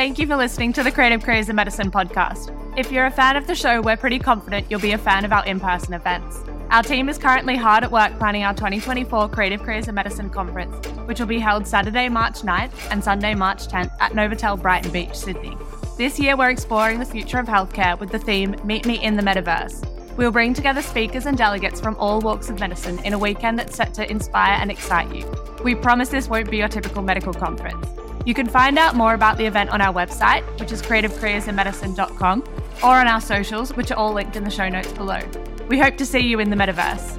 Thank you for listening to the Creative Careers in Medicine podcast. If you're a fan of the show, we're pretty confident you'll be a fan of our in person events. Our team is currently hard at work planning our 2024 Creative Careers in Medicine conference, which will be held Saturday, March 9th and Sunday, March 10th at Novotel Brighton Beach, Sydney. This year, we're exploring the future of healthcare with the theme Meet Me in the Metaverse. We'll bring together speakers and delegates from all walks of medicine in a weekend that's set to inspire and excite you. We promise this won't be your typical medical conference. You can find out more about the event on our website, which is creativecareersinmedicine.com, or on our socials, which are all linked in the show notes below. We hope to see you in the metaverse.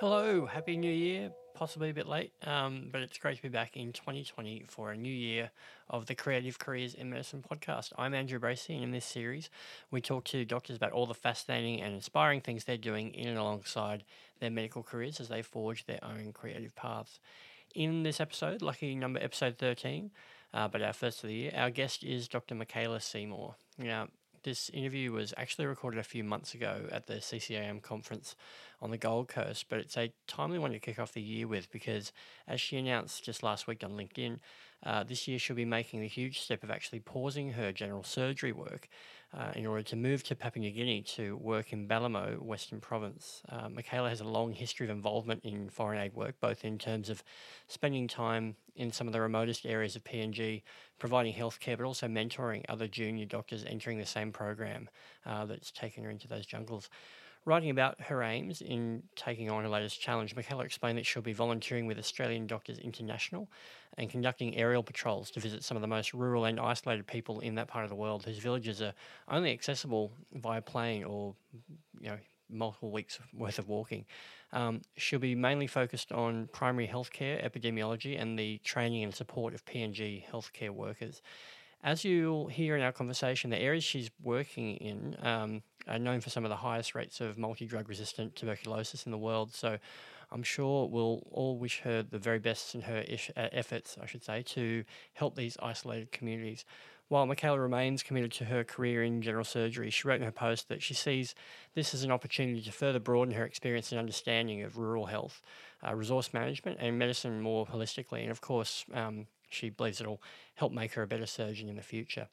Hello, happy new year. Possibly a bit late, um, but it's great to be back in 2020 for a new year of the Creative Careers in Medicine podcast. I'm Andrew Bracey, and in this series, we talk to doctors about all the fascinating and inspiring things they're doing in and alongside their medical careers as they forge their own creative paths. In this episode, lucky number episode 13, uh, but our first of the year, our guest is Dr. Mikaela Seymour. Now, this interview was actually recorded a few months ago at the CCIM conference on the Gold Coast, but it's a timely one to kick off the year with because, as she announced just last week on LinkedIn, uh, this year she'll be making the huge step of actually pausing her general surgery work uh, in order to move to Papua New Guinea to work in Balimo, Western Province. Uh, Mikaela has a long history of involvement in foreign aid work, both in terms of spending time in some of the remotest areas of PNG, providing healthcare, but also mentoring other junior doctors entering the same program uh, that's taken her into those jungles. Writing about her aims in taking on her latest challenge, Mikaela explained that she'll be volunteering with Australian Doctors International and conducting aerial patrols to visit some of the most rural and isolated people in that part of the world whose villages are only accessible via plane or, you know, multiple weeks worth of walking. Um, she'll be mainly focused on primary healthcare, epidemiology, and the training and support of PNG healthcare workers. As you'll hear in our conversation, the areas she's working in um, known for some of the highest rates of multi drug resistant tuberculosis in the world. So I'm sure we'll all wish her the very best in her ish, uh, efforts, I should say, to help these isolated communities. While Mikaela remains committed to her career in general surgery, she wrote in her post that she sees this as an opportunity to further broaden her experience and understanding of rural health, uh, resource management, and medicine more holistically. And of course, um, she believes it'll help make her a better surgeon in the future.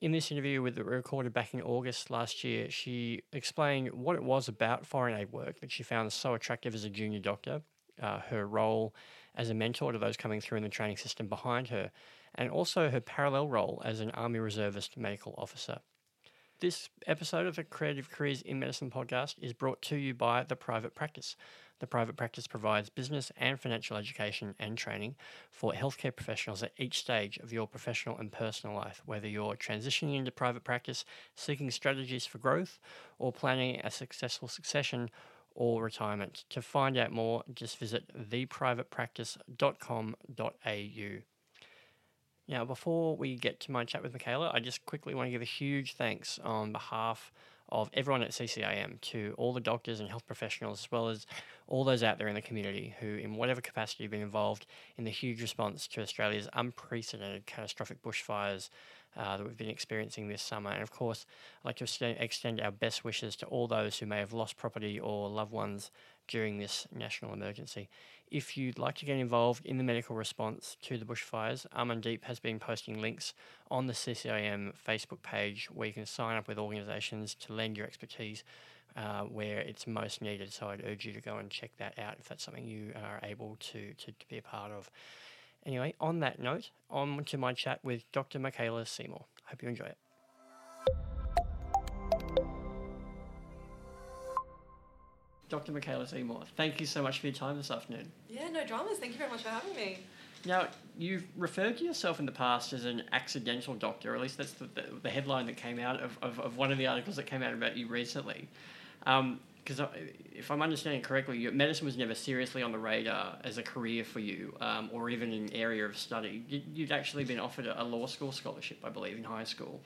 In this interview with recorded back in August last year, she explained what it was about foreign aid work that she found so attractive as a junior doctor, uh, her role as a mentor to those coming through in the training system behind her, and also her parallel role as an Army Reservist medical officer. This episode of the Creative Careers in Medicine podcast is brought to you by The Private Practice. The private practice provides business and financial education and training for healthcare professionals at each stage of your professional and personal life, whether you're transitioning into private practice, seeking strategies for growth, or planning a successful succession or retirement. To find out more, just visit theprivatepractice.com.au. Now, before we get to my chat with Mikaela, I just quickly want to give a huge thanks on behalf of everyone at CCIM to all the doctors and health professionals, as well as all those out there in the community who, in whatever capacity, have been involved in the huge response to Australia's unprecedented catastrophic bushfires uh, that we've been experiencing this summer. And of course, I'd like to extend our best wishes to all those who may have lost property or loved ones during this national emergency. If you'd like to get involved in the medical response to the bushfires, Amandeep has been posting links on the CCIM Facebook page where you can sign up with organisations to lend your expertise uh, where it's most needed. So I'd urge you to go and check that out if that's something you are able to, to, to be a part of. Anyway, on that note, on to my chat with Dr. Mikaela Seymour. Hope you enjoy it. Dr. Mikaela Seymour, thank you so much for your time this afternoon. Yeah, no dramas. Thank you very much for having me. Now, you've referred to yourself in the past as an accidental doctor, or at least that's the, the, the headline that came out of, of, of, one of the articles that came out about you recently. Because um, if I'm understanding correctly, your medicine was never seriously on the radar as a career for you, um, or even an area of study. You'd actually been offered a law school scholarship, I believe, in high school.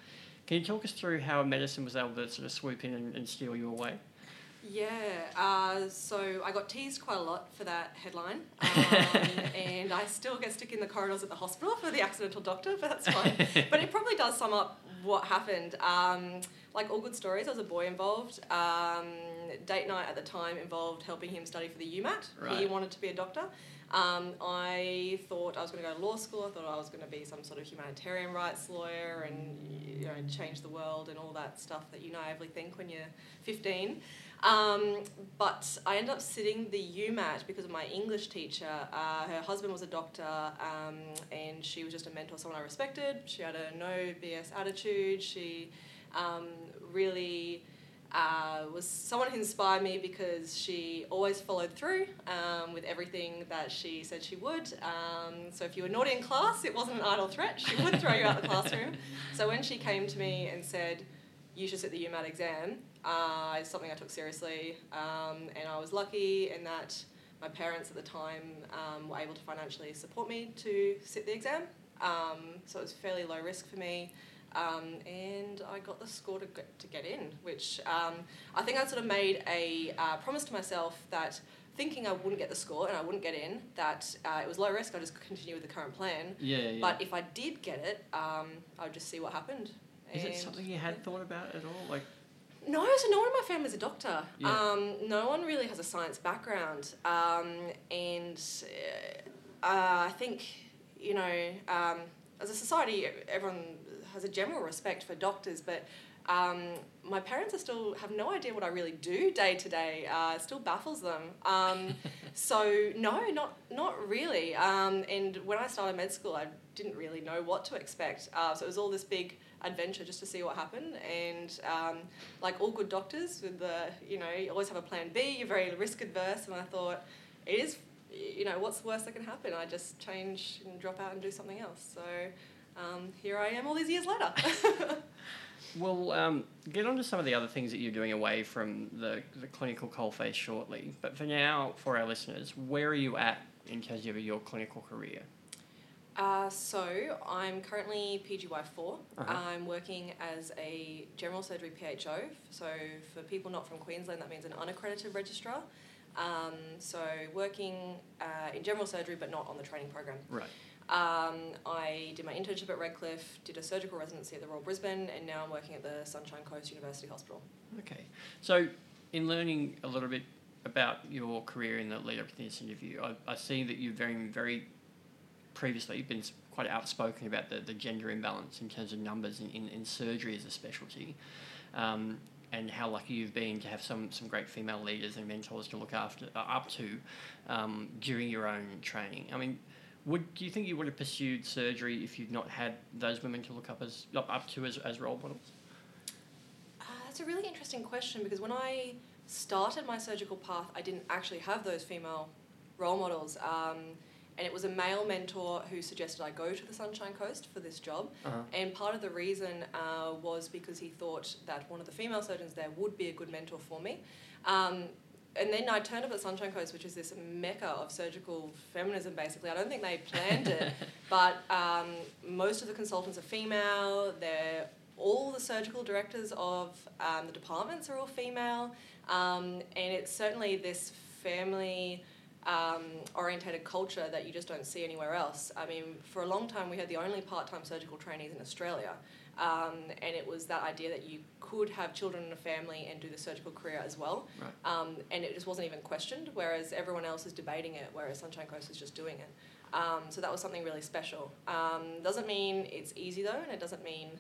Can you talk us through how medicine was able to sort of swoop in and, and steal you away? Yeah, uh, so I got teased quite a lot for that headline, um, and I still get stuck in the corridors at the hospital for the accidental doctor, but that's fine. but it probably does sum up what happened. Um, like all good stories, I was a boy involved. Um, date night at the time involved helping him study for the UMAT. Right. He wanted to be a doctor. Um, I thought I was going to go to law school. I thought I was going to be some sort of humanitarian rights lawyer and you know change the world and all that stuff that you naively think when you're 15. Um, but I ended up sitting the UMAT because of my English teacher. Uh, her husband was a doctor, um, and she was just a mentor, someone I respected. She had a no BS attitude. She um, really uh, was someone who inspired me because she always followed through um, with everything that she said she would. Um, so if you were naughty in class, it wasn't an idle threat. She would throw you out the classroom. So when she came to me and said, you should sit the UMAT exam, uh, it's something I took seriously. Um, and I was lucky in that my parents at the time um, were able to financially support me to sit the exam. Um, so it was fairly low risk for me. Um, and I got the score to get, to get in, which um, I think I sort of made a uh, promise to myself that thinking I wouldn't get the score and I wouldn't get in, that uh, it was low risk, I'd just continue with the current plan. Yeah, yeah. But if I did get it, um, I would just see what happened. Is it something you had thought about at all? Like, no, so no one in my family is a doctor. Yeah. Um, no one really has a science background. Um, and uh, uh, I think, you know, um, as a society, everyone has a general respect for doctors, but um, my parents are still have no idea what I really do day to day. Uh, it still baffles them. Um, so no, not not really. Um, and when I started med school, I didn't really know what to expect. Uh, so it was all this big adventure just to see what happened. And um, like all good doctors, with the you know you always have a plan B. You're very risk adverse, and I thought it is. You know what's the worst that can happen? I just change and drop out and do something else. So um, here I am, all these years later. We'll um, get on to some of the other things that you're doing away from the, the clinical coalface shortly. But for now, for our listeners, where are you at in terms of your clinical career? Uh, so I'm currently PGY4. Uh-huh. I'm working as a general surgery PHO. So for people not from Queensland, that means an unaccredited registrar. Um, so working uh, in general surgery, but not on the training program. Right. Um, I did my internship at Redcliffe, did a surgical residency at the Royal Brisbane, and now I'm working at the Sunshine Coast University Hospital. Okay. So, in learning a little bit about your career in the lead up to this interview, I, I see that you're very, very previously you've been quite outspoken about the, the gender imbalance in terms of numbers in, in, in surgery as a specialty. Um, and how lucky you've been to have some, some great female leaders and mentors to look after uh, up to um, during your own training. I mean, would do you think you would have pursued surgery if you'd not had those women to look up as up, up to as, as role models? Uh, that's a really interesting question because when I started my surgical path, I didn't actually have those female role models. Um, and it was a male mentor who suggested I go to the Sunshine Coast for this job. Uh-huh. And part of the reason uh, was because he thought that one of the female surgeons there would be a good mentor for me. Um, and then I turned up at Sunshine Coast, which is this mecca of surgical feminism, basically. I don't think they planned it, but um, most of the consultants are female. They're all the surgical directors of um, the departments are all female, um, and it's certainly this family um, orientated culture that you just don't see anywhere else. I mean, for a long time, we had the only part time surgical trainees in Australia. Um, and it was that idea that you could have children in a family and do the surgical career as well. Right. Um, and it just wasn't even questioned, whereas everyone else is debating it, whereas Sunshine Coast is just doing it. Um, so that was something really special. Um, doesn't mean it's easy though, and it doesn't mean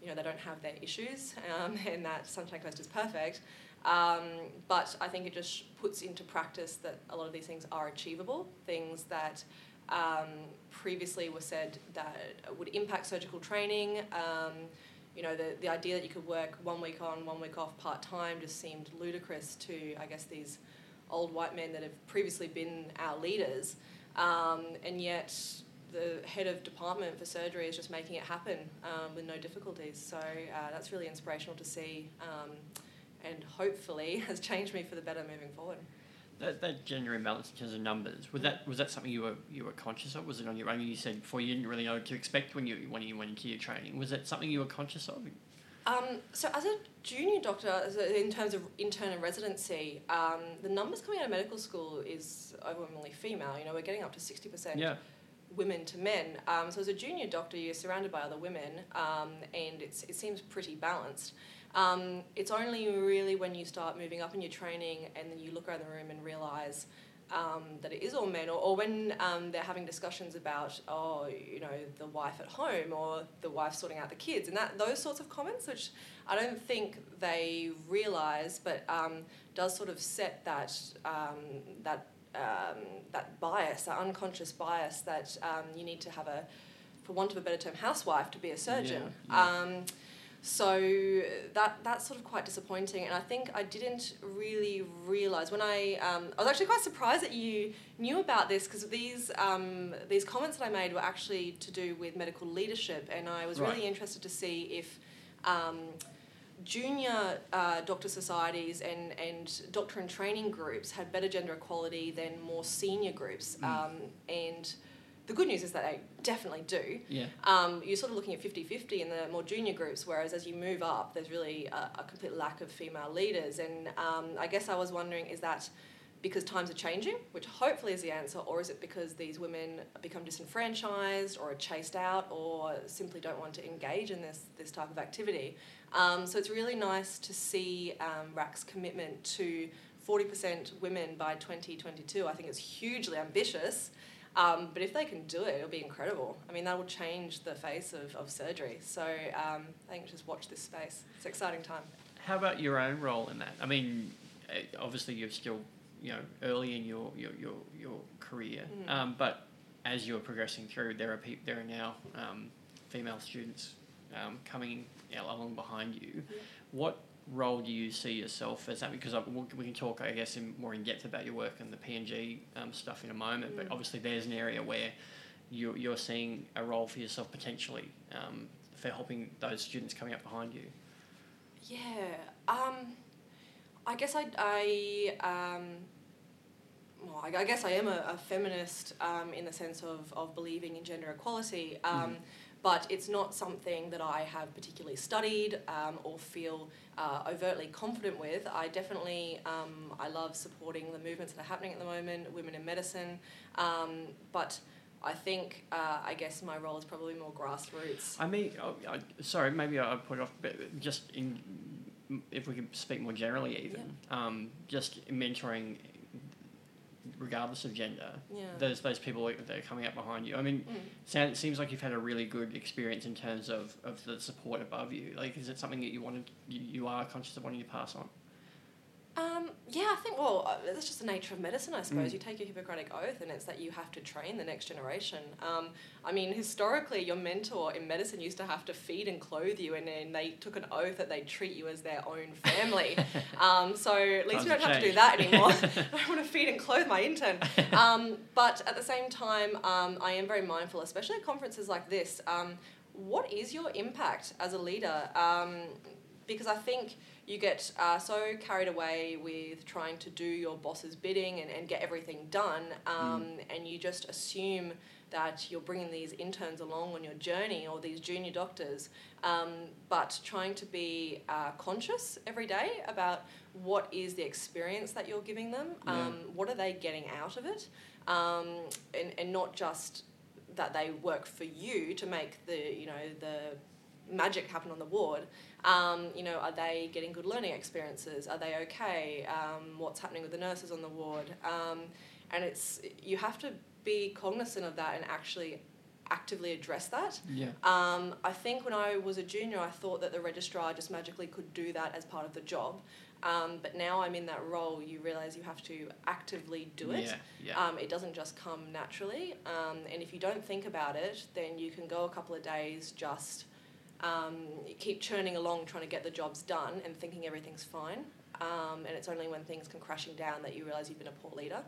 you know they don't have their issues um, and that Sunshine Coast is perfect. Um, but I think it just puts into practice that a lot of these things are achievable, things that um, previously were said that would impact surgical training. Um, you know, the, the idea that you could work one week on, one week off part time just seemed ludicrous to, I guess, these old white men that have previously been our leaders. Um, and yet, the head of department for surgery is just making it happen um, with no difficulties. So uh, that's really inspirational to see, um, and hopefully has changed me for the better moving forward. That, that gender imbalance in terms of numbers was that was that something you were you were conscious of? Was it on your own? You said before you didn't really know what to expect when you when you went into your training. Was that something you were conscious of? Um, so as a junior doctor, as in terms of intern and residency, um, the numbers coming out of medical school is overwhelmingly female. You know, we're getting up to sixty percent Yeah. women to men. Um, so as a junior doctor, you're surrounded by other women, um, and it's, it seems pretty balanced. Um, it's only really when you start moving up in your training and then you look around the room and realise um, that it is all men, or, or when um, they're having discussions about, oh, you know, the wife at home or the wife sorting out the kids, and that those sorts of comments, which I don't think they realise, but um, does sort of set that um, that um, that bias, that unconscious bias that um, you need to have a, for want of a better term, housewife to be a surgeon. Yeah, yeah. So that that's sort of quite disappointing, and I think I didn't really realize when I um, I was actually quite surprised that you knew about this because these um, these comments that I made were actually to do with medical leadership, and I was Right. really interested to see if. Um, junior uh, doctor societies and, and doctor and training groups had better gender equality than more senior groups. Mm. Um, and the good news is that they definitely do. Yeah. Um, you're sort of looking at 50 50 in the more junior groups, whereas as you move up, there's really a, a complete lack of female leaders. And um, I guess I was wondering is that because times are changing, which hopefully is the answer, or is it because these women become disenfranchised or are chased out or simply don't want to engage in this, this type of activity? Um, so it's really nice to see um, RACS commitment to 40% women by 2022. I think it's hugely ambitious. Um, but if they can do it, it'll be incredible. I mean, that will change the face of, of surgery. So um, I think just watch this space. It's an exciting time. How about your own role in that? I mean, eh, obviously you're still, you know, early in your your your, your career, Mm. um, but as you're progressing through, there are peop there are now um, female students um, coming along behind you. Yeah. What role do you see yourself as that? Because I, we can talk, I guess, in more in depth about your work and the PNG um, stuff in a moment. But Mm. obviously, there's an area where you're, you're seeing a role for yourself potentially um, for helping those students coming up behind you. Yeah. Um, I guess I, I um, well, I, I guess I am a, a feminist um, in the sense of, of believing in gender equality, um, but it's not something that I have particularly studied um, or feel uh, overtly confident with. I definitely um, I love supporting the movements that are happening at the moment, women in medicine, um, but I think uh, I guess my role is probably more grassroots. I mean, oh, I, sorry, maybe I put it off, but just in, if we could speak more generally, even um, just mentoring, regardless of gender, Yeah. those those people that are coming up behind you. I mean, Mm. sound, it seems like you've had a really good experience in terms of, of the support above you. Like, is it something that you wanted, you, you are conscious of wanting to pass on? Um, yeah, I think, well, uh, that's just the nature of medicine, I suppose. Mm. You take your Hippocratic oath, and it's that you have to train the next generation. Um, I mean, historically, your mentor in medicine used to have to feed and clothe you, and then they took an oath that they'd treat you as their own family. um, so at least Times we don't have to do that anymore. I don't want to feed and clothe my intern. Um, but at the same time, um, I am very mindful, especially at conferences like this. Um, what is your impact as a leader? Um, because I think you get uh, so carried away with trying to do your boss's bidding and, and get everything done, um, and you just assume that you're bringing these interns along on your journey or these junior doctors, um, but trying to be uh, conscious every day about what is the experience that you're giving them, Yeah. um, what are they getting out of it, um, and, and not just that they work for you to make the you know the magic happen on the ward. Um, you know, are they getting good learning experiences? Are they okay? Um, what's happening with the nurses on the ward? Um, and it's you have to be cognizant of that and actually actively address that. Yeah. Um, I think when I was a junior, I thought that the registrar just magically could do that as part of the job. Um, but now I'm in that role, you realise you have to actively do it. Yeah. Yeah. Um, it doesn't just come naturally. Um, and if you don't think about it, then you can go a couple of days just um, keep churning along trying to get the jobs done and thinking everything's fine. Um, and it's only when things come crashing down that you realise you've been a poor leader.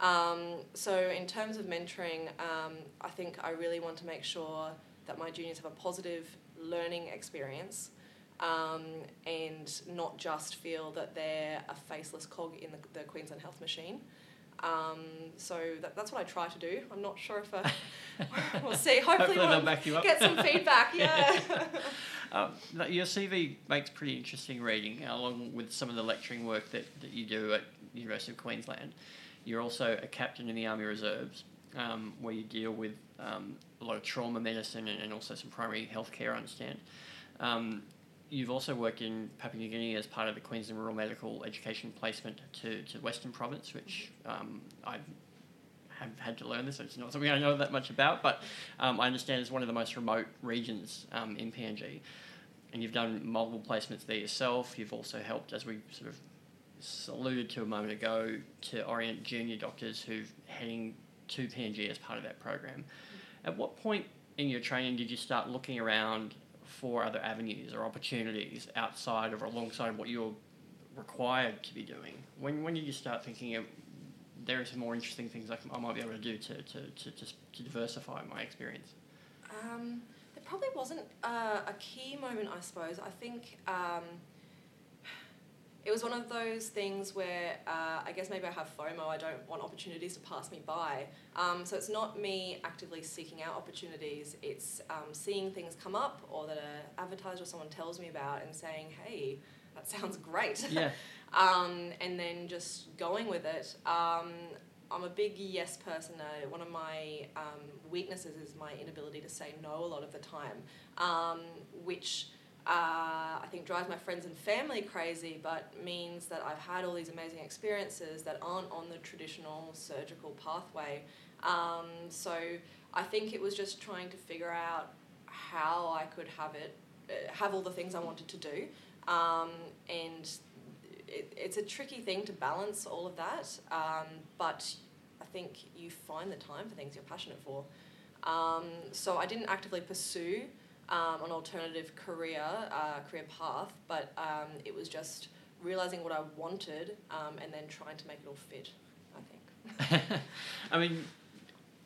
Um, so, in terms of mentoring, um, I think I really want to make sure that my juniors have a positive learning experience um, and not just feel that they're a faceless cog in the, the Queensland health machine. Um, so that, that's what I try to do. I'm not sure if I, we'll see. Hopefully, Hopefully they'll we'll back you up. get some feedback. Yeah. Um, your CV makes pretty interesting reading, along with some of the lecturing work that, that you do at University of Queensland. You're also a captain in the Army Reserves, um, where you deal with um, a lot of trauma medicine and, and also some primary health care, I understand. You've also worked in Papua New Guinea as part of the Queensland Rural Medical Education Placement to, to Western Province, which um, I've have had to learn this. So it's not something I know that much about, but um, I understand it's one of the most remote regions um, in PNG. And you've done multiple placements there yourself. You've also helped, as we sort of alluded to a moment ago, to orient junior doctors who've heading to PNG as part of that program. At what point in your training did you start looking around for other avenues or opportunities outside or alongside what you're required to be doing? When, when did you start thinking of there are some more interesting things I, can, I might be able to do to, to, to, to, to diversify my experience? Um, there probably wasn't a, a, key moment, I suppose. I think um, it was one of those things where uh, I guess maybe I have FOMO. I don't want opportunities to pass me by. Um, so it's not me actively seeking out opportunities. It's um, seeing things come up or that an advertiser or someone tells me about and saying, "Hey, that sounds great." Yeah. um, and then just going with it. Um, I'm a big yes person. Uh, one of my um, weaknesses is my inability to say no a lot of the time, um, which uh, I think drives my friends and family crazy, but means that I've had all these amazing experiences that aren't on the traditional surgical pathway. Um, so I think it was just trying to figure out how I could have it, uh, have all the things I wanted to do, um, and it, it's a tricky thing to balance all of that, um, but I think you find the time for things you're passionate for. Um, so I didn't actively pursue um, an alternative career uh, career path, but um, it was just realizing what I wanted um, and then trying to make it all fit. I think. I mean,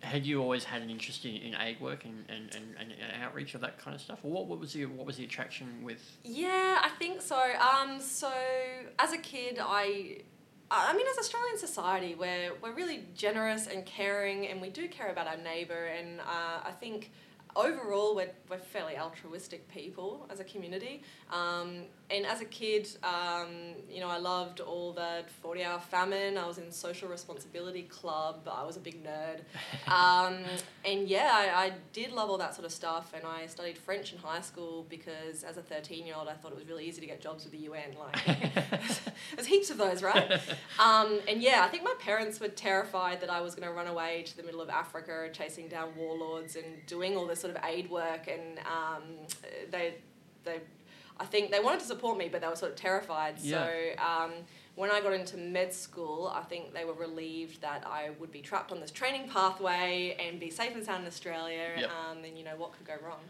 had you always had an interest in, in aid work and, and, and, and outreach of that kind of stuff? Or what, what was the what was the attraction with? Yeah, I think so. Um, so as a kid, I. I mean, as Australian society, we're, we're really generous and caring, and we do care about our neighbour. And uh, I think overall, we're, we're fairly altruistic people as a community. Um, and as a kid, um, you know, I loved all that 40 hour famine. I was in social responsibility club. I was a big nerd. Um, and yeah, I, I did love all that sort of stuff. And I studied French in high school because as a 13 year old, I thought it was really easy to get jobs with the UN. Like, there's heaps of those, right? Um, and yeah, I think my parents were terrified that I was going to run away to the middle of Africa chasing down warlords and doing all this sort of aid work. And um, they, they I think they wanted to support me, but they were sort of terrified. Yeah. So um, when I got into med school, I think they were relieved that I would be trapped on this training pathway and be safe and sound in Australia. Yep. Um, and you know what could go wrong.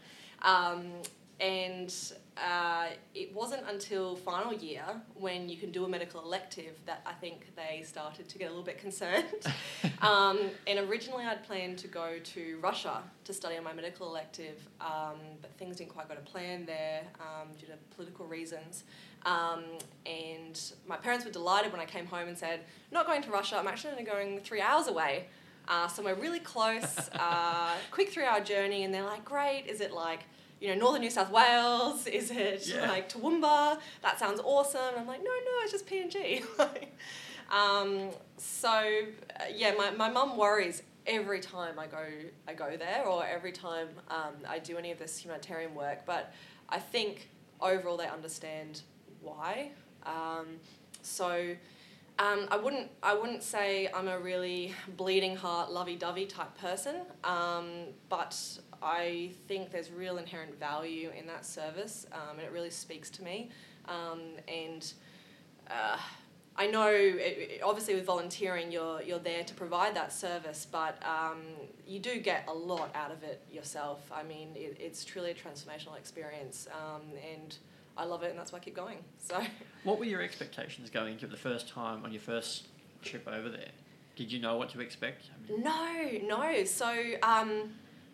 Um, and uh, it wasn't until final year when you can do a medical elective that I think they started to get a little bit concerned. um, and originally I'd planned to go to Russia to study on my medical elective, um, but things didn't quite go to plan there um, due to political reasons. Um, and my parents were delighted when I came home and said, Not going to Russia, I'm actually only going three hours away. Uh, somewhere really close, uh, quick three hour journey. And they're like, Great, is it like you know, northern New South Wales? Is it yeah. like Toowoomba? That sounds awesome. And I'm like, no, no, it's just PNG. um, so uh, yeah, my, my mum worries every time I go I go there or every time um, I do any of this humanitarian work. But I think overall they understand why. Um, so um, I wouldn't I wouldn't say I'm a really bleeding heart, lovey dovey type person, um, but I think there's real inherent value in that service, um, and it really speaks to me. Um, and uh, I know, it, it, obviously, with volunteering, you're you're there to provide that service, but um, you do get a lot out of it yourself. I mean, it, it's truly a transformational experience, um, and I love it, and that's why I keep going. So, what were your expectations going into the first time on your first trip over there? Did you know what to expect? I mean, no, no. So.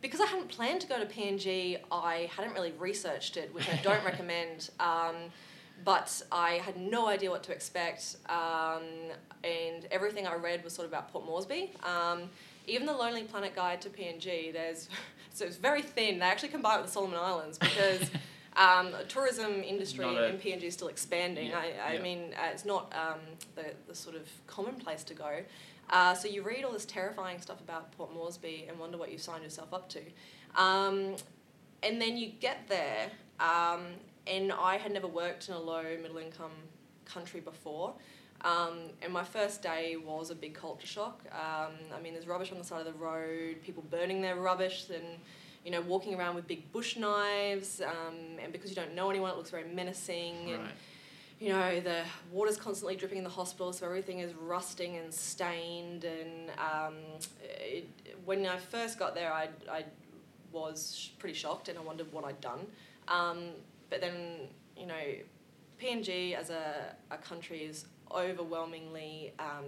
Because I hadn't planned to go to PNG, I hadn't really researched it, which I don't recommend. Um, but I had no idea what to expect, um, and everything I read was sort of about Port Moresby. Um, even the Lonely Planet Guide to PNG, there's so it's very thin. They actually combine it with the Solomon Islands because um, tourism industry a, in PNG is still expanding. Yeah, I, I yeah. mean, uh, it's not um, the, the sort of common place to go. Uh, so you read all this terrifying stuff about Port Moresby and wonder what you've signed yourself up to. Um, and then you get there, um, and I had never worked in a low middle income country before. Um, and my first day was a big culture shock. Um, I mean, there's rubbish on the side of the road, people burning their rubbish, and you know, walking around with big bush knives. Um, and because you don't know anyone, it looks very menacing. And, Right. You know, the water's constantly dripping in the hospital, so everything is rusting and stained. And um, it, when I first got there, I, I was pretty shocked and I wondered what I'd done. Um, but then, you know, PNG as a, a country is overwhelmingly um,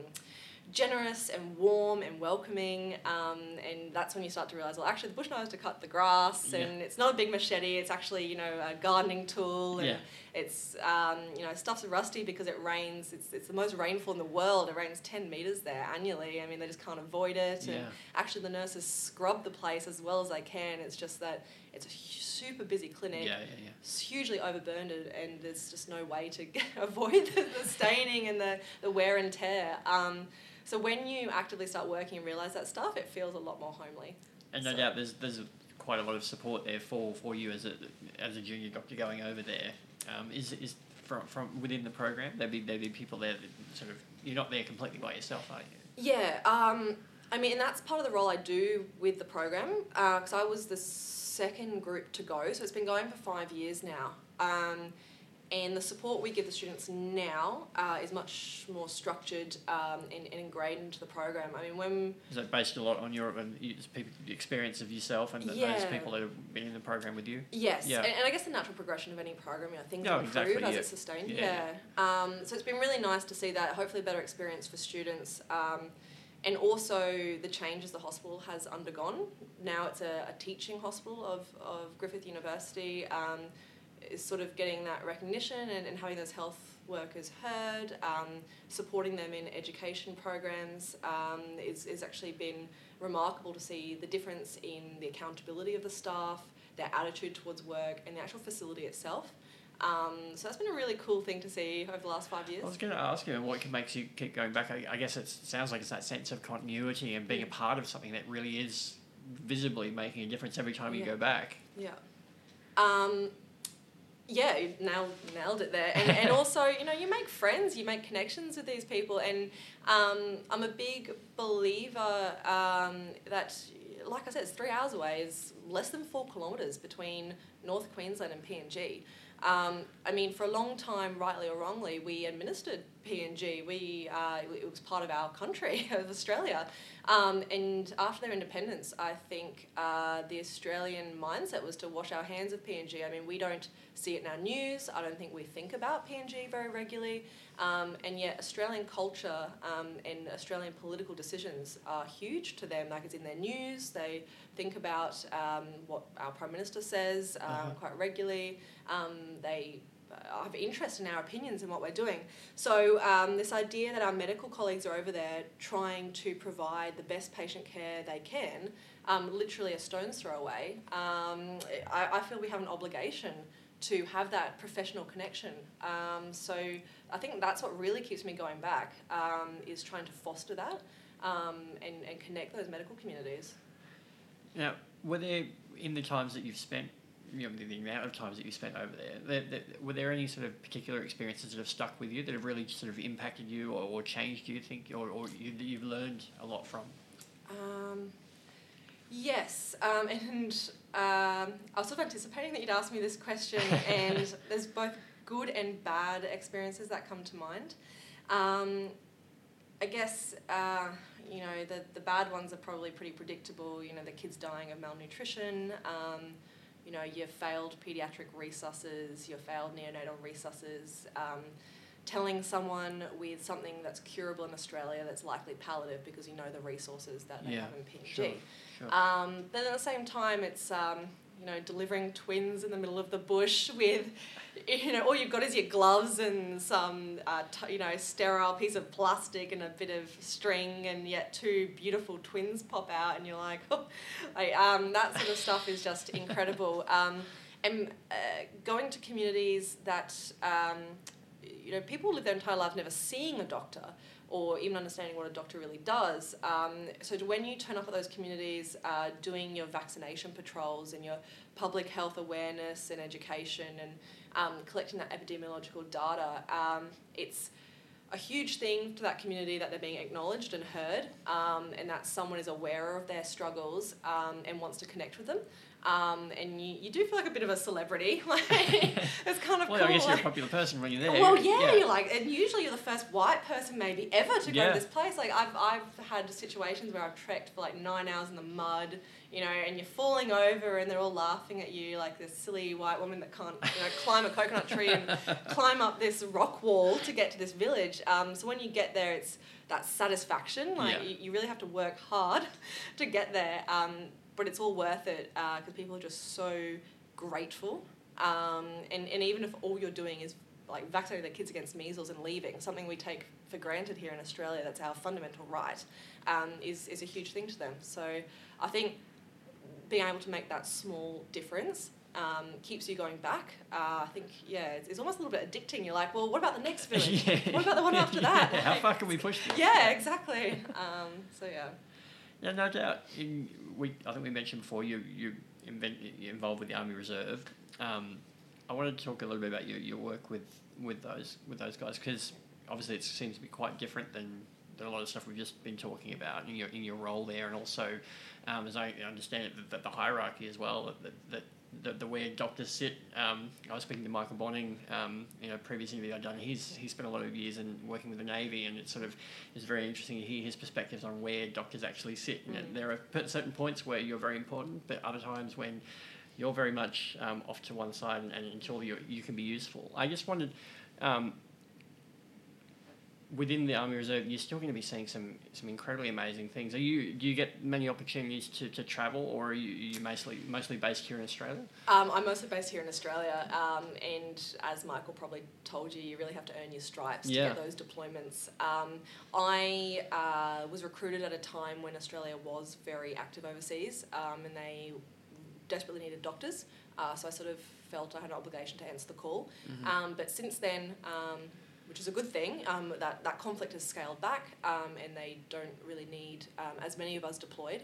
generous and warm and welcoming. Um, and that's when you start to realize, well, actually, the bush knows to cut the grass, Yeah. and it's not a big machete. It's actually, you know, a gardening tool, and Yeah. It's, um, you know, stuff's rusty because it rains. It's, it's the most rainful in the world. It rains ten meters there annually. I mean, they just can't avoid it. And actually, the nurses scrub the place as well as they can. It's just that it's a super busy clinic Yeah, yeah, yeah. it's hugely overburdened and there's just no way to avoid the, the staining and the, the wear and tear. Um, so when you actively start working and realize that stuff, it feels a lot more homely. And no So- doubt there's there's quite a lot of support there for, for you as a as a junior doctor going over there. Um, is is from from within the program there'd be there'd be people there that sort of you're not there completely by yourself, are you? Yeah, um, I mean, and that's part of the role I do with the program because I was the second group to go, so it's been going for five years now. Um, and the support we give the students now uh, is much more structured um, and, and ingrained into the program. I mean, when Is that based a lot on your and you- people experience of yourself and th- those people that have been in the program with you? Yes, Yeah. and, and I guess the natural progression of any program, you know, things No, improve exactly, as yeah. it's sustained. Yeah. Yeah. Um, so it's been really nice to see that. Hopefully, a better experience for students, um, and also the changes the hospital has undergone. Now it's a, a teaching hospital of, of Griffith University. Is sort of getting that recognition and, and having those health workers heard, um, supporting them in education programs um, is, is actually been remarkable to see the difference in the accountability of the staff, their attitude towards work, and the actual facility itself. Um, so that's been a really cool thing to see over the last five years. I was going to ask you what makes you keep going back. I, I guess it sounds like it's that sense of continuity and being a part of something that really is visibly making a difference every time you Yeah. go back. Yeah. Um, yeah, you nailed, nailed it there. And, and also, you know, you make friends, you make connections with these people. And um, I'm a big believer um, that, like I said, it's three hours away, is less than four kilometres between North Queensland and PNG. Um, I mean, for a long time, rightly or wrongly, we administered PNG. We uh, it was part of our country of Australia, um, and after their independence, I think uh, the Australian mindset was to wash our hands of PNG. I mean, we don't see it in our news. I don't think we think about PNG very regularly, um, and yet Australian culture um, and Australian political decisions are huge to them. Like it's in their news. They think about um, what our prime minister says um, Uh-huh. quite regularly. Um, they have interest in our opinions and what we're doing. So um, this idea that our medical colleagues are over there trying to provide the best patient care they can, um, literally a stone's throw away. Um, I, I feel we have an obligation to have that professional connection. Um, so I think that's what really keeps me going back um, is trying to foster that um, and, and connect those medical communities. Now, were there in the times that you've spent, you know, the amount of times that you spent over there, were there any sort of particular experiences that have stuck with you that have really sort of impacted you or, or changed you? Think or, or you, that you've learned a lot from? Um, yes, um, and um, I was sort of anticipating that you'd ask me this question, and there's both good and bad experiences that come to mind. Um, I guess uh, you know the the bad ones are probably pretty predictable. You know, the kids dying of malnutrition. Um, you know, your failed pediatric resusces, your failed neonatal resusces. Telling someone with something that's curable in Australia that's likely palliative because you know the resources that they Yeah, have in PNG. sure, sure. Um, then at the same time, it's um, you know delivering twins in the middle of the bush with you know all you've got is your gloves and some uh, t- you know sterile piece of plastic and a bit of string, and yet two beautiful twins pop out, and you're like, oh, I, um, that sort of stuff is just incredible. Um, and uh, going to communities that um, you know people live their entire life never seeing a doctor or even understanding what a doctor really does. Um, so when you turn up at those communities, uh, doing your vaccination patrols and your public health awareness and education and um, collecting that epidemiological data, um, it's a huge thing to that community that they're being acknowledged and heard, um, and that someone is aware of their struggles um, and wants to connect with them. Um, and you, you do feel like a bit of a celebrity. like it's kind of well, cool. I guess you're a popular person when you're there. well, yeah, you're like, and usually you're the first white person maybe ever to go Yeah. to this place. Like I've, I've had situations where I've trekked for like nine hours in the mud, you know, and you're falling over and they're all laughing at you like this silly white woman that can't, you know, climb a coconut tree and climb up this rock wall to get to this village. Um, so when you get there, it's that satisfaction. Like Yeah. you, you really have to work hard to get there. Um, but it's all worth it because people are just so grateful. Um, and, and even if all you're doing is like vaccinating their kids against measles and leaving, something we take for granted here in Australia, that's our fundamental right, um, is, is a huge thing to them. So I think being able to make that small difference um, keeps you going back. Uh, I think, yeah, it's, it's almost a little bit addicting. You're like, well, what about the next village? What about the one after that? Yeah, How Like, far can we push this? yeah, exactly. Um, so yeah. Yeah, no doubt. In, we, I think we mentioned before you you invent, you're involved with the Army Reserve. Um, I wanted to talk a little bit about your, your work with, with those with those guys because obviously it seems to be quite different than, than a lot of stuff we've just been talking about in your in your role there, and also um, as I understand it, the, the hierarchy as well that, that the, the where doctors sit. Um, I was speaking to Michael Bonning, um, you know, previous interview I'd done. He's he spent a lot of years in working with the Navy, and it sort of is very interesting to hear his perspectives on where doctors actually sit. And Mm. there are certain points where you're very important, but other times when you're very much um, off to one side and, and until you you can be useful. I just wondered. Within the Army Reserve, you're still going to be seeing some some incredibly amazing things. Are you do you get many opportunities to, to travel, or are you, you mostly mostly based here in Australia? Um, I'm mostly based here in Australia, um, and as Michael probably told you, you really have to earn your stripes Yeah. to get those deployments. Um, I uh, was recruited at a time when Australia was very active overseas, um, and they desperately needed doctors. Uh, so I sort of felt I had an obligation to answer the call. Um, but since then, um, which is a good thing, um, that, that conflict has scaled back um, and they don't really need um, as many of us deployed.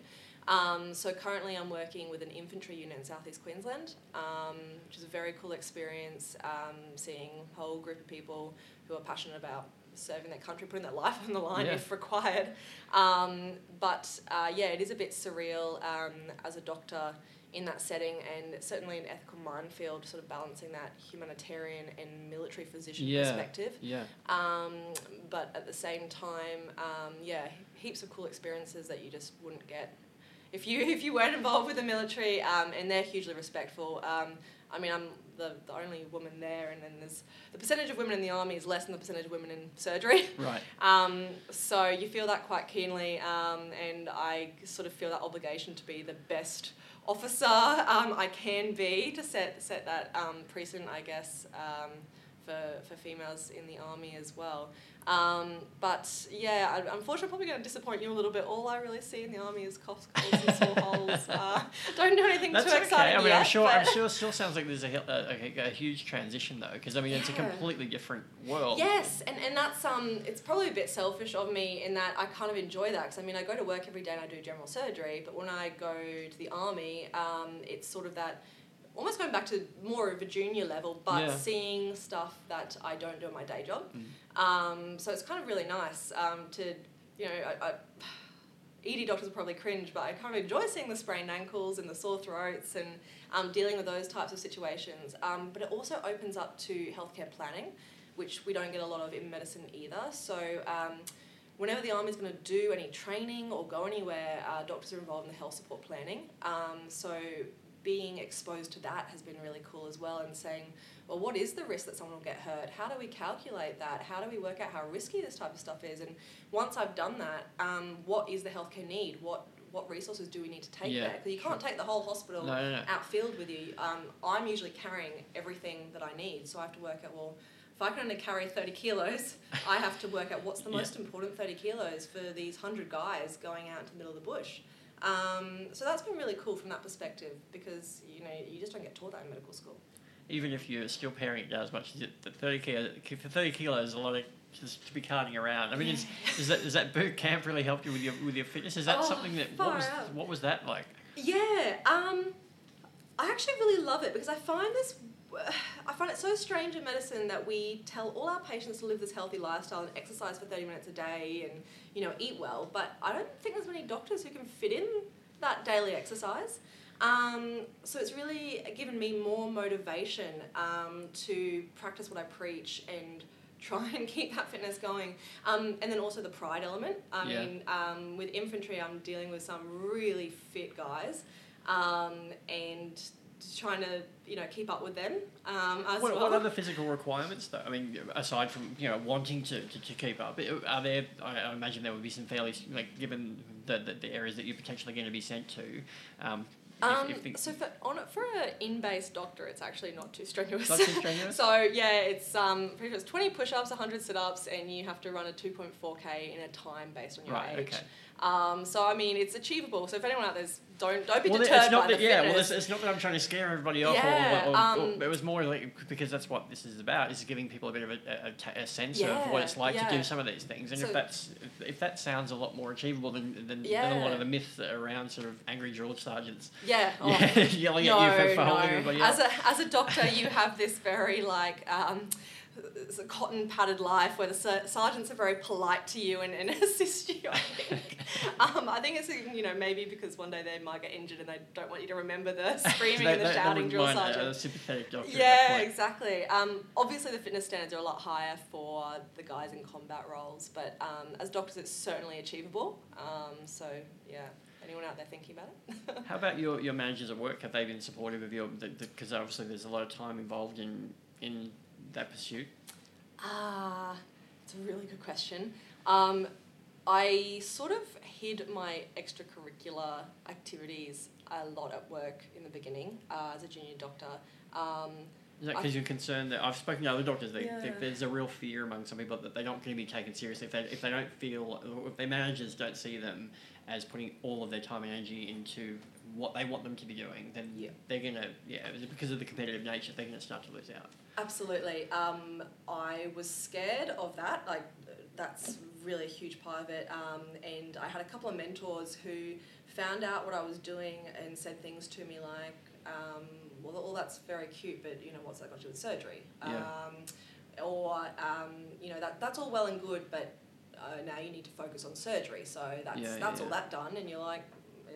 Um, so currently I'm working with an infantry unit in southeast Queensland, um, which is a very cool experience, um, seeing a whole group of people who are passionate about serving their country, putting their life on the line Yeah. if required. Um, but uh, yeah, it is a bit surreal um, as a doctor in that setting and certainly an ethical minefield, sort of balancing that humanitarian and military physician Yeah. perspective. Yeah. Um, but at the same time, um, yeah, heaps of cool experiences that you just wouldn't get if you if you weren't involved with the military. Um, and they're hugely respectful. Um, I mean, I'm the, the only woman there, and then there's the percentage of women in the army is less than the percentage of women in surgery. Right. Um, so you feel that quite keenly, um, and I sort of feel that obligation to be the best officer um, I can be to set set that um, precedent, I guess, um, for for females in the army as well. Um, but yeah, I, unfortunately, I'm probably going to disappoint you a little bit. All I really see in the army is coughs, colds, and sore holes. Uh, don't do anything That's too okay. exciting I mean, yet. I'm sure. I'm but- sure. Still sounds like there's a, a, a, a huge transition though, because I mean, it's a completely different world. Yes, and, and that's um, it's probably a bit selfish of me in that I kind of enjoy that because I mean I go to work every day and I do general surgery, but when I go to the army, um, it's sort of that almost going back to more of a junior level, but Yeah. seeing stuff that I don't do in my day job. Mm. Um, so it's kind of really nice um, to you know I, I, ED doctors will probably cringe, but I kind of enjoy seeing the sprained ankles and the sore throats and um, dealing with those types of situations. Um, but it also opens up to healthcare planning, which we don't get a lot of in medicine either. So um, whenever the army is going to do any training or go anywhere, uh, doctors are involved in the health support planning. Um, so being exposed to that has been really cool as well and saying, well, what is the risk that someone will get hurt? How do we calculate that? How do we work out how risky this type of stuff is? And once I've done that, um, what is the healthcare need? What what resources do we need to take Yeah, there? Because you can't take the whole hospital No, no, no. outfield with you. Um, I'm usually carrying everything that I need, so I have to work out well. If I can only carry 30 kilos, I have to work out what's the Yeah. most important 30 kilos for these 100 guys going out into the middle of the bush. Um, so that's been really cool from that perspective because you know you just don't get taught that in medical school. Even if you're still pairing it down as much as it, the 30 kilos, for 30 kilos, a lot of just to be carting around. I mean, is, is that that boot camp really help you with your with your fitness? Is that Oh, something that what was out. what was that like? Yeah, um, I actually really love it because I find this. I find it so strange in medicine that we tell all our patients to live this healthy lifestyle and exercise for 30 minutes a day and, you know, eat well, but I don't think there's many doctors who can fit in that daily exercise. Um, so it's really given me more motivation um, to practice what I preach and try and keep that fitness going. Um, and then also the pride element. I Yeah. mean, um, with infantry, I'm dealing with some really fit guys um, and trying to, you know, keep up with them um, as What, well. what other physical requirements though? I mean, aside from you know wanting to, to, to keep up, are there? I, I imagine there would be some fairly like given the, the, the areas that you're potentially going to be sent to. Um, Um, if the- so for on for an in-based doctor, it's actually not too strenuous. Not too strenuous? so yeah, it's um pretty much it's twenty push-ups, hundred sit-ups, and you have to run a two point four k in a time based on your Right, age. okay. Um, so I mean, it's achievable. So if anyone out there's don't don't be well, deterred it's not by that, the yeah. Well, it's, it's not that I'm trying to scare everybody off. Yeah, or, or, um, or- it was more like because that's what this is about. Is giving people a bit of a, a, a sense of what it's like to do some of these things. And if that's if, that sounds a lot more achievable than than, than a lot of the myths around sort of angry drill sergeants. yeah. oh. Yeah, yelling no, at you for, for no. holding everybody up. As a as a doctor, you have this very like um, s- cotton padded life where the ser- sergeants are very polite to you and, and assist you. I think. um, I think it's you know maybe because one day they might get injured and they don't want you to remember the screaming They- and the they- they shouting wouldn't drill mind sergeant. A sympathetic doctor. Yeah, exactly. Um, obviously, the fitness standards are a lot higher for the guys in combat roles, but um, as doctors, it's certainly achievable. Um, so, yeah, anyone out there thinking about it? How about your, your managers at work? Have they been supportive of your? Because obviously there's a lot of time involved in in that pursuit. Ah, it's a really good question. Um, I sort of hid my extracurricular activities a lot at work in the beginning uh, as a junior doctor. Um, Is that because you're concerned that I've spoken to other doctors? They, Yeah. they, there's a real fear among some people that they're not going to be taken seriously if they if they don't feel if their managers don't see them as putting all of their time and energy into what they want them to be doing, then Yeah. they're gonna yeah because of the competitive nature they're gonna start to lose out. Absolutely. Um, I was scared of that. Like, that's really a huge part of it. Um, and I had a couple of mentors who found out what I was doing and said things to me like, um, well, all that's very cute, but, you know, what's that got to do with surgery? Yeah. Um, or, um, you know, that, that's all well and good, but uh, now you need to focus on surgery. So that's, Yeah, that's yeah. all that done. And you're like,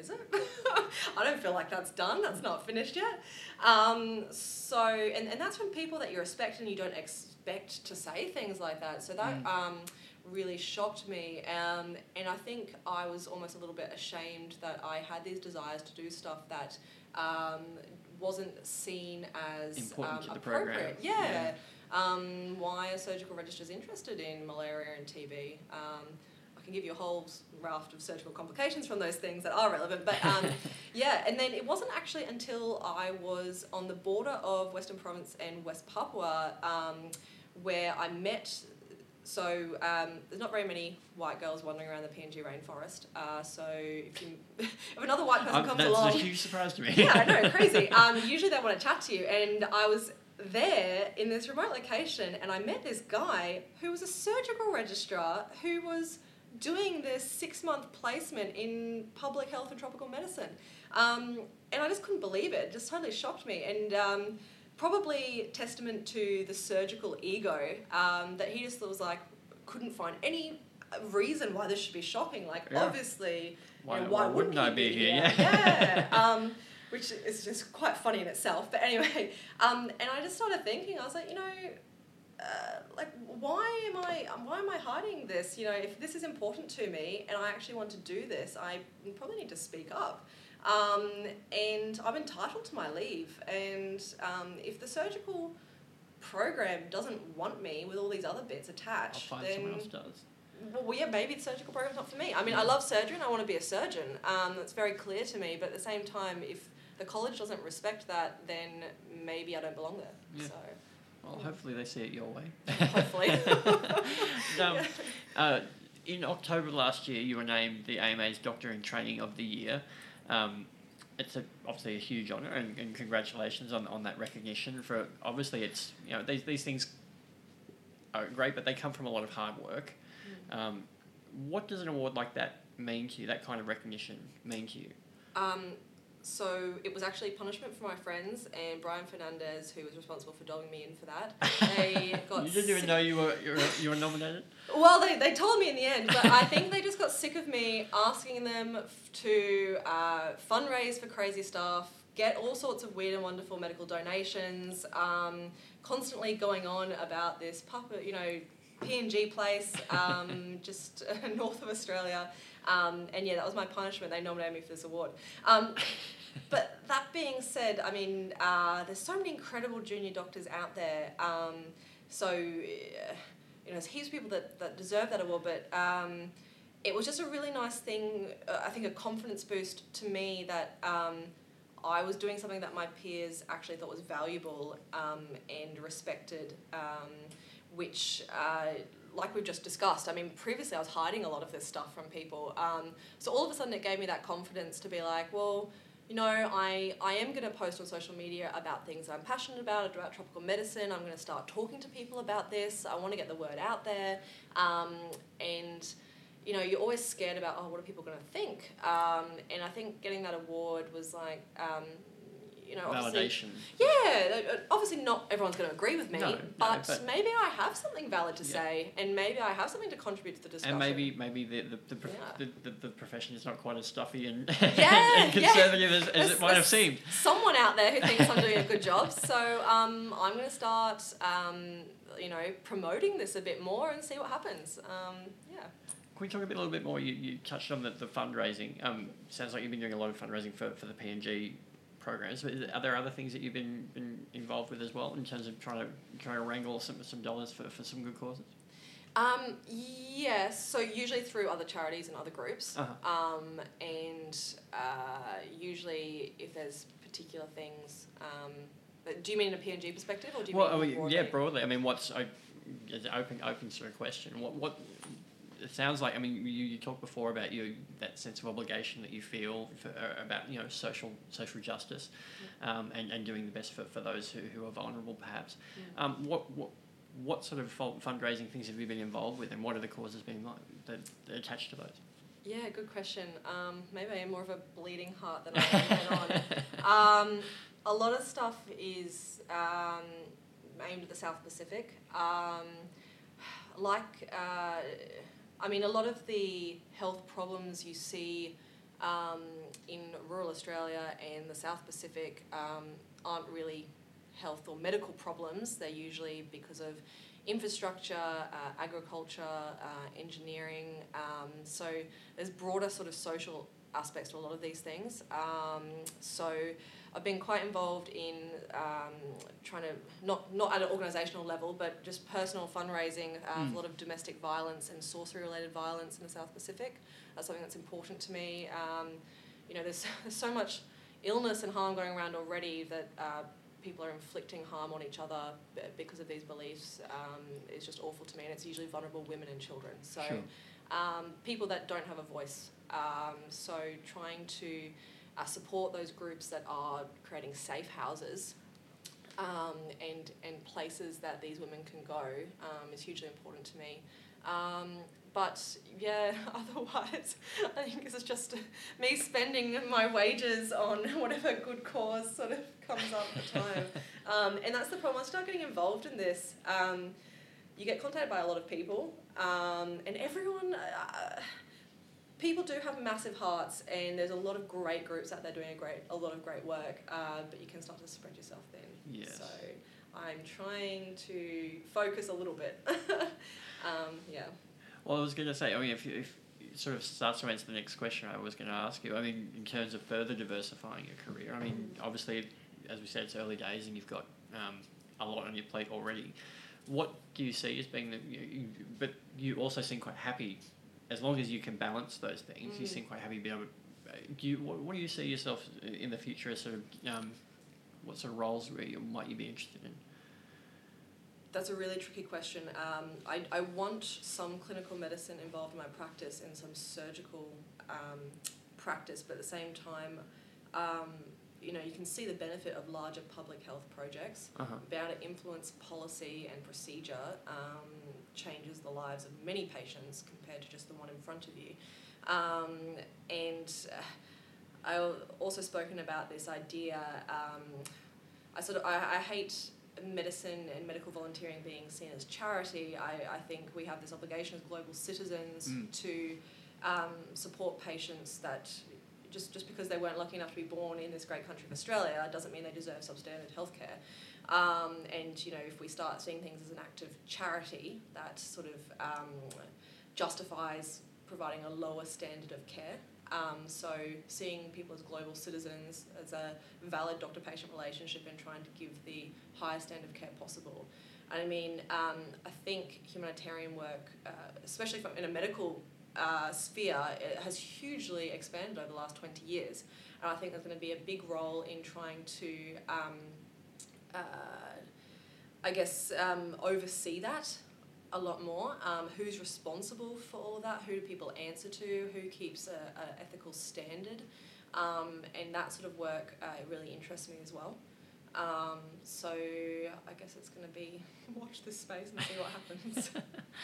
is it? I don't feel like that's done. That's not finished yet. Um, so, and, and that's from people that you respect and you don't expect to say things like that. So that Mm. um, really shocked me. Um, and I think I was almost a little bit ashamed that I had these desires to do stuff that um, wasn't seen as um, to the program. appropriate. Yeah. Um, why are surgical registrars interested in malaria and TB? I can give you a whole raft of surgical complications from those things that are relevant, but um, yeah, and then it wasn't actually until I was on the border of Western Province and West Papua um, where I met. So um, there's not very many white girls wandering around the PNG rainforest. Uh, so if, you, if another white person Um, comes that's along, a huge surprise to me. yeah, I know, crazy. Um, usually they want to chat to you, and I was there in this remote location, and I met this guy who was a surgical registrar who was doing this six month placement in public health and tropical medicine, um, and I just couldn't believe it. It just totally shocked me, and. Um, Probably testament to the surgical ego um, that he just was like couldn't find any reason why this should be shocking. Like Yeah. obviously, Why, you know, why wouldn't he I be here? Yeah. yeah. um, which is just quite funny in itself. But anyway, um, and I just started thinking, I was like, you know, uh, like why am I why am I hiding this? You know, if this is important to me and I actually want to do this, I probably need to speak up. Um, and I'm entitled to my leave. And um, if the surgical program doesn't want me with all these other bits attached, then someone else does. well, yeah, maybe the surgical program's not for me. I mean, I love surgery and I want to be a surgeon. Um, that's very clear to me. But at the same time, if the college doesn't respect that, then maybe I don't belong there. Yeah. So Well, hopefully they see it your way. hopefully. um, uh, in October last year, you were named the AMA's Doctor in Training of the Year. Um, it's a, obviously a huge honour, and, and congratulations on, on that recognition. For obviously, it's you know these these things are great, but they come from a lot of hard work. Um, what does an award like that mean to you? That kind of recognition mean to you? Um, so it was actually punishment for my friends and Brian Fernandez, who was responsible for dogging me in for that. They got you didn't even know you were you were, you were nominated. Well, they, they told me in the end, but I think they just got sick of me asking them to uh, fundraise for crazy stuff, get all sorts of weird and wonderful medical donations, um, constantly going on about this Papua, you know, PNG place, um, just north of Australia. Um, and yeah, that was my punishment. They nominated me for this award. Um, but that being said, I mean, uh, there's so many incredible junior doctors out there. Um, so, uh, you know, there's heaps of people that, that deserve that award, but um, it was just a really nice thing, uh, I think a confidence boost to me that um, I was doing something that my peers actually thought was valuable um, and respected, um, which, uh, like we've just discussed, I mean, previously I was hiding a lot of this stuff from people. Um, so all of a sudden it gave me that confidence to be like, well, you know, I, I am going to post on social media about things I'm passionate about, about tropical medicine. I'm going to start talking to people about this. I want to get the word out there. Um, and, you know, you're always scared about, oh, what are people going to think? Um, and I think getting that award was like, um, you know, Validation. yeah, uh, obviously not everyone's going to agree with me, No, no, but, but- maybe I have something valid to Yeah. say, and maybe I have something to contribute to the discussion. And maybe maybe the the, the, prof- Yeah. the, the, the profession is not quite as stuffy and, Yeah, and conservative as, as it might have seemed. Someone out there who thinks I'm doing a good job, so um, I'm going to start, um, you know, promoting this a bit more and see what happens. Um, yeah. Can we talk a bit, a little bit more? You, you touched on the, the fundraising. Um, sounds like you've been doing a lot of fundraising for, for the PNG programs. But are there other things that you've been, been involved with as well in terms of trying to trying to wrangle some some dollars for, for some good causes? Um, yes, so usually through other charities and other groups. Uh-huh. Um, and uh, usually if there's particular things, um, but do you mean in a PNG perspective or do you Well, mean broadly? yeah, broadly. I mean, what's I, open open sort of question. What what it sounds like. I mean, you, you talked before about you that sense of obligation that you feel for, uh, about you know social social justice, um, and, and doing the best for, for those who, who are vulnerable, perhaps. Mm. Um, what what what sort of fundraising things have you been involved with, and what are the causes been like that, that attached to those? Yeah, good question. Um, maybe I am more of a bleeding heart than I am on. Um, a lot of stuff is um, aimed at the South Pacific. Um, like, uh, I mean, a lot of the health problems you see um, in rural Australia and the South Pacific um, aren't really health or medical problems. They're usually because of infrastructure, uh, agriculture, uh, engineering. Um, so there's broader sort of social aspects to a lot of these things. Um, so I've been quite involved in um, trying to not not at an organisational level, but just personal fundraising uh, Mm. a lot of domestic violence and sorcery-related violence in the South Pacific. That's something that's important to me. Um, you know, there's, there's so much illness and harm going around already that uh, people are inflicting harm on each other because of these beliefs um, is just awful to me, and it's usually vulnerable women and children. So, Sure. um, people that don't have a voice. Um, so, trying to uh, support those groups that are creating safe houses um, and and places that these women can go um, is hugely important to me. Um, but yeah, otherwise, I think this is just me spending my wages on whatever good cause sort of comes up at the time. Um, and that's the problem. Once you start getting involved in this, um, you get contacted by a lot of people, um, and everyone. Uh, people do have massive hearts, and there's a lot of great groups out there doing a great, a lot of great work. Uh, but you can start to spread yourself thin. Yes. So I'm trying to focus a little bit. um, yeah. Well, I was going to say, I mean, if, you, if it sort of starts to answer the next question I was going to ask you, I mean, in terms of further diversifying your career, I mean, obviously, as we said, it's early days and you've got um, a lot on your plate already. What do you see as being the, you, but you also seem quite happy, as long as you can balance those things, you Mm. seem quite happy to be able to, do you, what, what do you see yourself in the future as sort of, um, what sort of roles where you, might you be interested in? That's a really tricky question. Um, I, I want some clinical medicine involved in my practice and some surgical um, practice, but at the same time, um, you know, you can see the benefit of larger public health projects. Uh-huh. Be able to influence policy and procedure um, changes the lives of many patients compared to just the one in front of you. Um, and uh, I also spoken about this idea. Um, I sort of I, I hate medicine and medical volunteering being seen as charity. I, I think we have this obligation as global citizens Mm. to um, support patients that just, just because they weren't lucky enough to be born in this great country of Australia doesn't mean they deserve substandard healthcare. Um, and you know, if we start seeing things as an act of charity, that sort of um, justifies providing a lower standard of care. Um, so seeing people as global citizens, as a valid doctor-patient relationship, and trying to give the highest standard of care possible. I mean, um, I think humanitarian work, uh, especially from, in a medical uh, sphere, has hugely expanded over the last 20 years. And I think there's going to be a big role in trying to, um, uh, I guess, um, oversee that a lot more. Um, who's responsible for all of that? Who do people answer to? Who keeps a, a ethical standard? Um, and that sort of work uh, really interests me as well. Um, so I guess it's going to be watch this space and see what happens.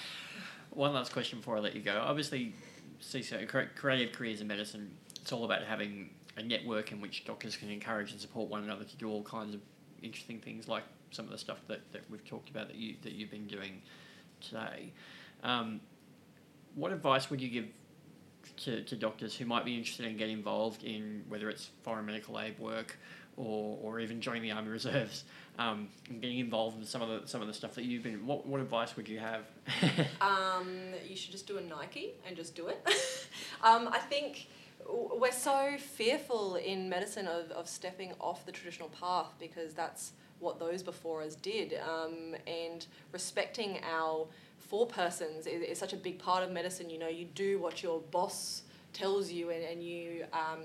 One last question before I let you go. Obviously, CCIM, Creative Careers in Medicine, it's all about having a network in which doctors can encourage and support one another to do all kinds of interesting things, like some of the stuff that, that we've talked about that you that you've been doing today. Um, what advice would you give to, to doctors who might be interested in getting involved in whether it's foreign medical aid work or, or even joining the Army Reserves um, and getting involved in some of the some of the stuff that you've been? What, what advice would you have? um, you should just do a Nike and just do it. um, I think we're so fearful in medicine of, of stepping off the traditional path because that's what those before us did. Um, and respecting our four persons is, is such a big part of medicine. You know, you do what your boss tells you and, and you um,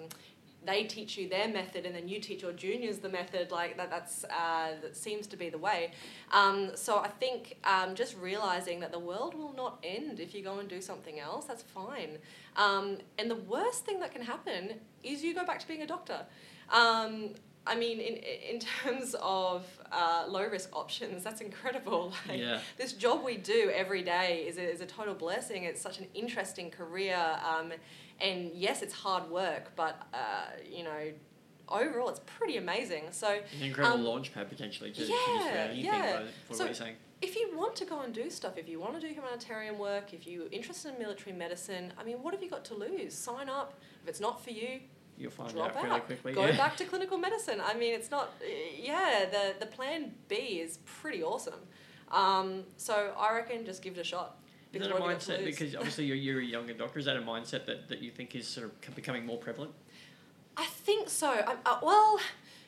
they teach you their method and then you teach your juniors the method like that that's uh, that seems to be the way um, so i think um, just realizing that the world will not end if you go and do something else that's fine um, and the worst thing that can happen is you go back to being a doctor um, I mean, in in terms of uh, low risk options, that's incredible. Like, Yeah. This job we do every day is a, is a total blessing. It's such an interesting career, um, and yes, it's hard work, but uh, you know, overall, it's pretty amazing. So An incredible Um, launch pad potentially to, to yeah, anything yeah. So- what you're saying. if you want to go and do stuff, if you want to do humanitarian work, if you're interested in military medicine, I mean, what have you got to lose? Sign up. If it's not for you, You'll find drop out out. quickly. Go yeah. back to clinical medicine. I mean, it's not. Yeah, the the plan B is pretty awesome. Um, so I reckon just give it a shot. Is that a what have you got to mindset? Because obviously you're, you're a younger doctor. Is that a mindset that, that you think is sort of becoming more prevalent? I think so. I, uh, well,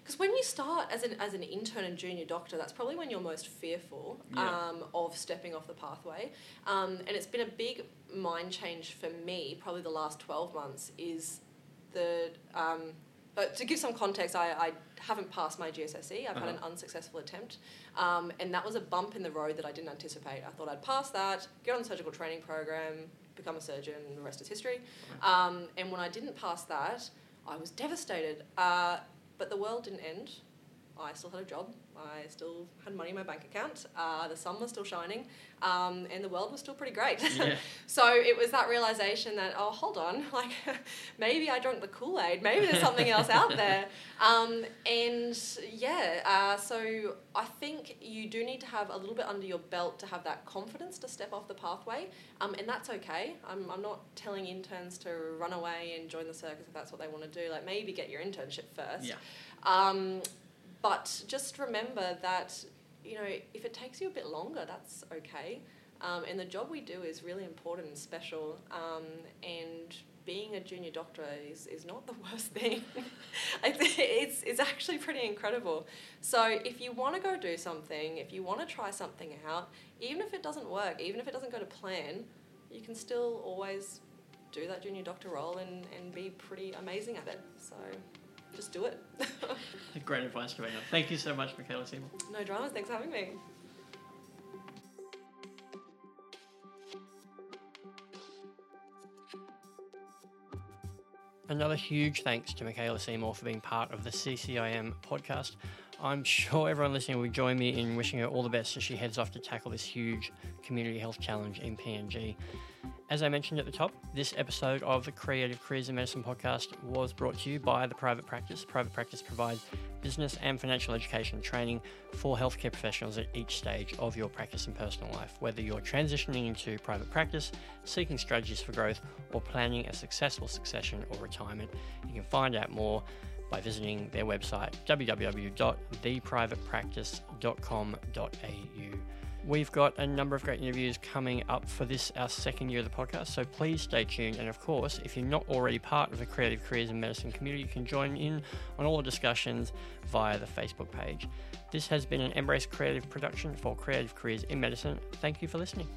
because when you start as an, as an intern and junior doctor, that's probably when you're most fearful Yeah. um, of stepping off the pathway. Um, and it's been a big mind change for me, probably the last 12 months, is the. Um, but to give some context, I, I haven't passed my GSSE. I've had an unsuccessful attempt. Um, and that was a bump in the road that I didn't anticipate. I thought I'd pass that, get on the surgical training program, become a surgeon, and the rest is history. Um, and when I didn't pass that, I was devastated. Uh, but the world didn't end. I still had a job. I still had money in my bank account. Uh, the sun was still shining, um, and the world was still pretty great. Yeah. so it was that realization that oh, hold on, like maybe I drank the Kool Aid. Maybe there's something else out there. Um, and yeah, uh, so I think you do need to have a little bit under your belt to have that confidence to step off the pathway, um, and that's okay. I'm, I'm not telling interns to run away and join the circus if that's what they want to do. Like maybe get your internship first. Yeah. But just remember that, you know, if it takes you a bit longer, that's okay. Um, and the job we do is really important and special. Um, and being a junior doctor is, is not the worst thing. it's, it's actually pretty incredible. So if you want to go do something, if you want to try something out, even if it doesn't work, even if it doesn't go to plan, you can still always do that junior doctor role and, and be pretty amazing at it. So just do it. Great advice, Karina. Thank you so much, Mikaela Seymour. no dramas. Thanks for having me. Another huge thanks to Mikaela Seymour for being part of the CCIM podcast. I'm sure everyone listening will join me in wishing her all the best as she heads off to tackle this huge community health challenge in PNG. As I mentioned at the top, this episode of the Creative Careers in Medicine podcast was brought to you by the Private Practice. Private Practice provides business and financial education training for healthcare professionals at each stage of your practice and personal life. Whether you're transitioning into private practice, seeking strategies for growth, or planning a successful succession or retirement, you can find out more by visiting their website www.theprivatepractice.com.au. We've got a number of great interviews coming up for this, our second year of the podcast, so please stay tuned. And of course, if you're not already part of the Creative Careers in Medicine community, you can join in on all the discussions via the Facebook page. This has been an Embrace Creative production for Creative Careers in Medicine. Thank you for listening.